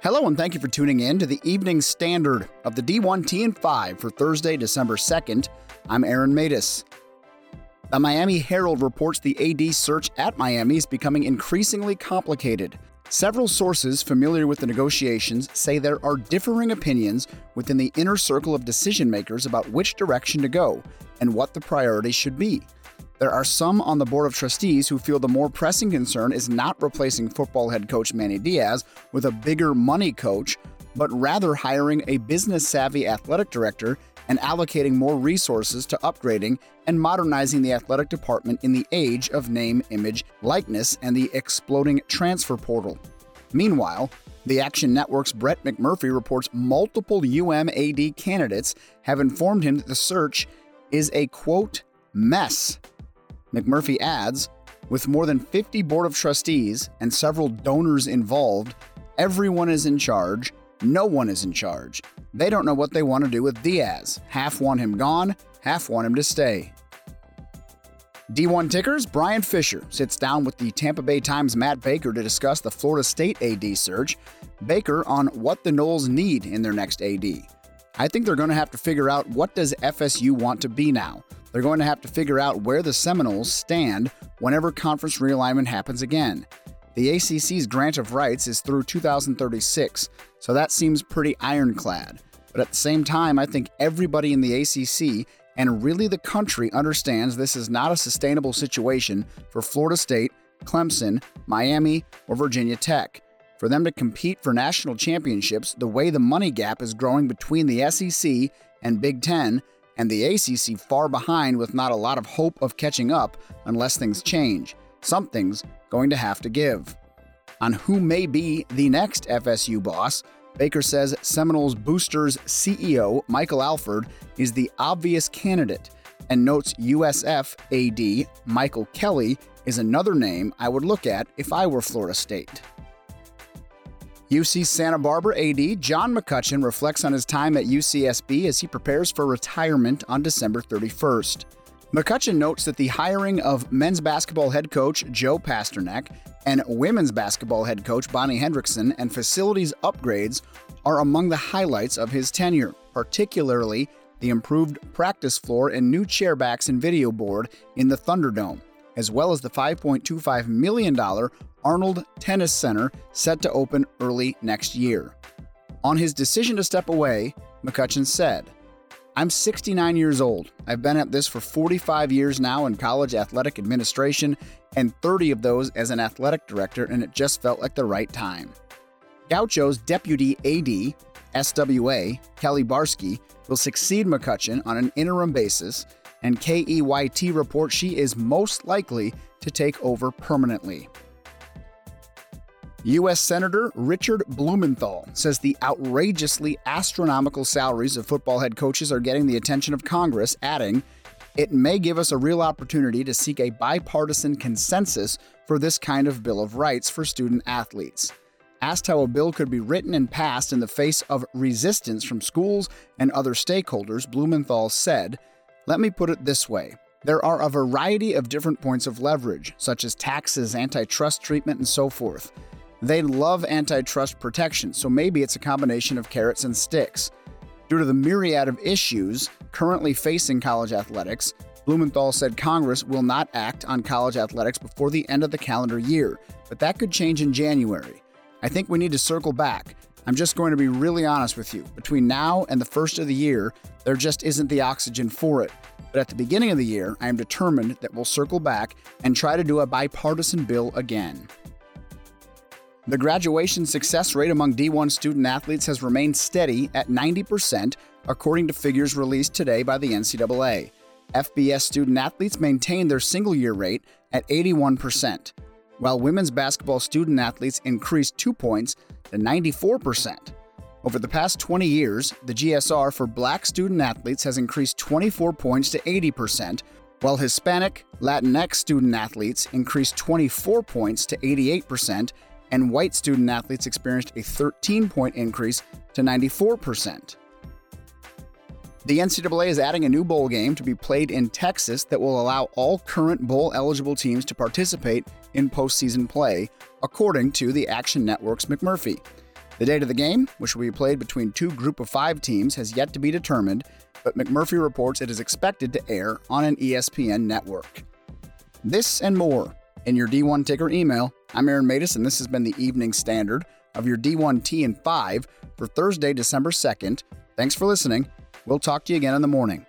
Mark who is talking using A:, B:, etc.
A: Hello, and thank you for tuning in to the Evening Standard of the D1T and 5 for Thursday, December 2nd. I'm Aaron Matus. The Miami Herald reports the AD search at Miami is becoming increasingly complicated. Several sources familiar with the negotiations say there are differing opinions within the inner circle of decision makers about which direction to go and what the priorities should be. There are some on the Board of Trustees who feel the more pressing concern is not replacing football head coach Manny Diaz with a bigger money coach, but rather hiring a business savvy athletic director and allocating more resources to upgrading and modernizing the athletic department in the age of name, image, likeness, and the exploding transfer portal. Meanwhile, the Action Network's Brett McMurphy reports multiple UMAD candidates have informed him that the search is a quote, mess McMurphy adds With more than 50 Board of Trustees and several donors involved, everyone is in charge, no one is in charge. They don't know what they want to do with Diaz. Half want him gone, half want him to stay. D1 Tickers, Brian Fisher sits down with the Tampa Bay Times' Matt Baker to discuss the Florida State AD search. Baker on what the Noles need in their next AD. I think they're going to have to figure out what does FSU want to be now. They're going to have to figure out where the Seminoles stand whenever conference realignment happens again. The ACC's grant of rights is through 2036, so that seems pretty ironclad. But at the same time, I think everybody in the ACC and really the country understands this is not a sustainable situation for Florida State, Clemson, Miami, or Virginia Tech. For them to compete for national championships the way the money gap is growing between the SEC and Big Ten, and the ACC far behind with not a lot of hope of catching up unless things change. Something's going to have to give. On who may be the next FSU boss, Baker says Seminoles Boosters CEO Michael Alford is the obvious candidate and notes USF AD Michael Kelly is another name I would look at if I were Florida State. UC Santa Barbara AD John McCutcheon reflects on his time at UCSB as he prepares for retirement on December 31st. McCutcheon notes that the hiring of men's basketball head coach Joe Pasternak and women's basketball head coach Bonnie Henrickson and facilities upgrades are among the highlights of his tenure, particularly the improved practice floor and new chairbacks and video board in the Thunderdome, as well as the $5.25 million Arnold Tennis Center set to open early next year. On his decision to step away, McCutcheon said, I'm 69 years old. I've been at this for 45 years now in college athletic administration and 30 of those as an athletic director, and it just felt like the right time. Gaucho's deputy AD, SWA, Kelly Barsky, will succeed McCutcheon on an interim basis, and KEYT reports she is most likely to take over permanently. U.S. Senator Richard Blumenthal says the outrageously astronomical salaries of football head coaches are getting the attention of Congress, adding, It may give us a real opportunity to seek a bipartisan consensus for this kind of Bill of Rights for student athletes. Asked how a bill could be written and passed in the face of resistance from schools and other stakeholders, Blumenthal said, Let me put it this way. There are a variety of different points of leverage, such as taxes, antitrust treatment, and so forth. They love antitrust protection, so maybe it's a combination of carrots and sticks. Due to the myriad of issues currently facing college athletics, Blumenthal said Congress will not act on college athletics before the end of the calendar year, but that could change in January. I think we need to circle back. I'm just going to be really honest with you. Between now and the first of the year, there just isn't the oxygen for it. But at the beginning of the year, I am determined that we'll circle back and try to do a bipartisan bill again. The graduation success rate among D1 student athletes has remained steady at 90%, according to figures released today by the NCAA. FBS student athletes maintained their single year rate at 81%, while women's basketball student athletes increased two points to 94%. Over the past 20 years, the GSR for black student athletes has increased 24 points to 80%, while Hispanic, Latinx student athletes increased 24 points to 88%, and white student athletes experienced a 13 point increase to 94%. The NCAA is adding a new bowl game to be played in Texas that will allow all current bowl eligible teams to participate in postseason play, according to the Action Network's McMurphy. The date of the game, which will be played between two group of five teams, has yet to be determined, but McMurphy reports it is expected to air on an ESPN network. This and more in your D1 Ticker email. I'm Aaron Matus, and this has been the Evening Standard of your D1 T and 5 for Thursday, December 2nd. Thanks for listening. We'll talk to you again in the morning.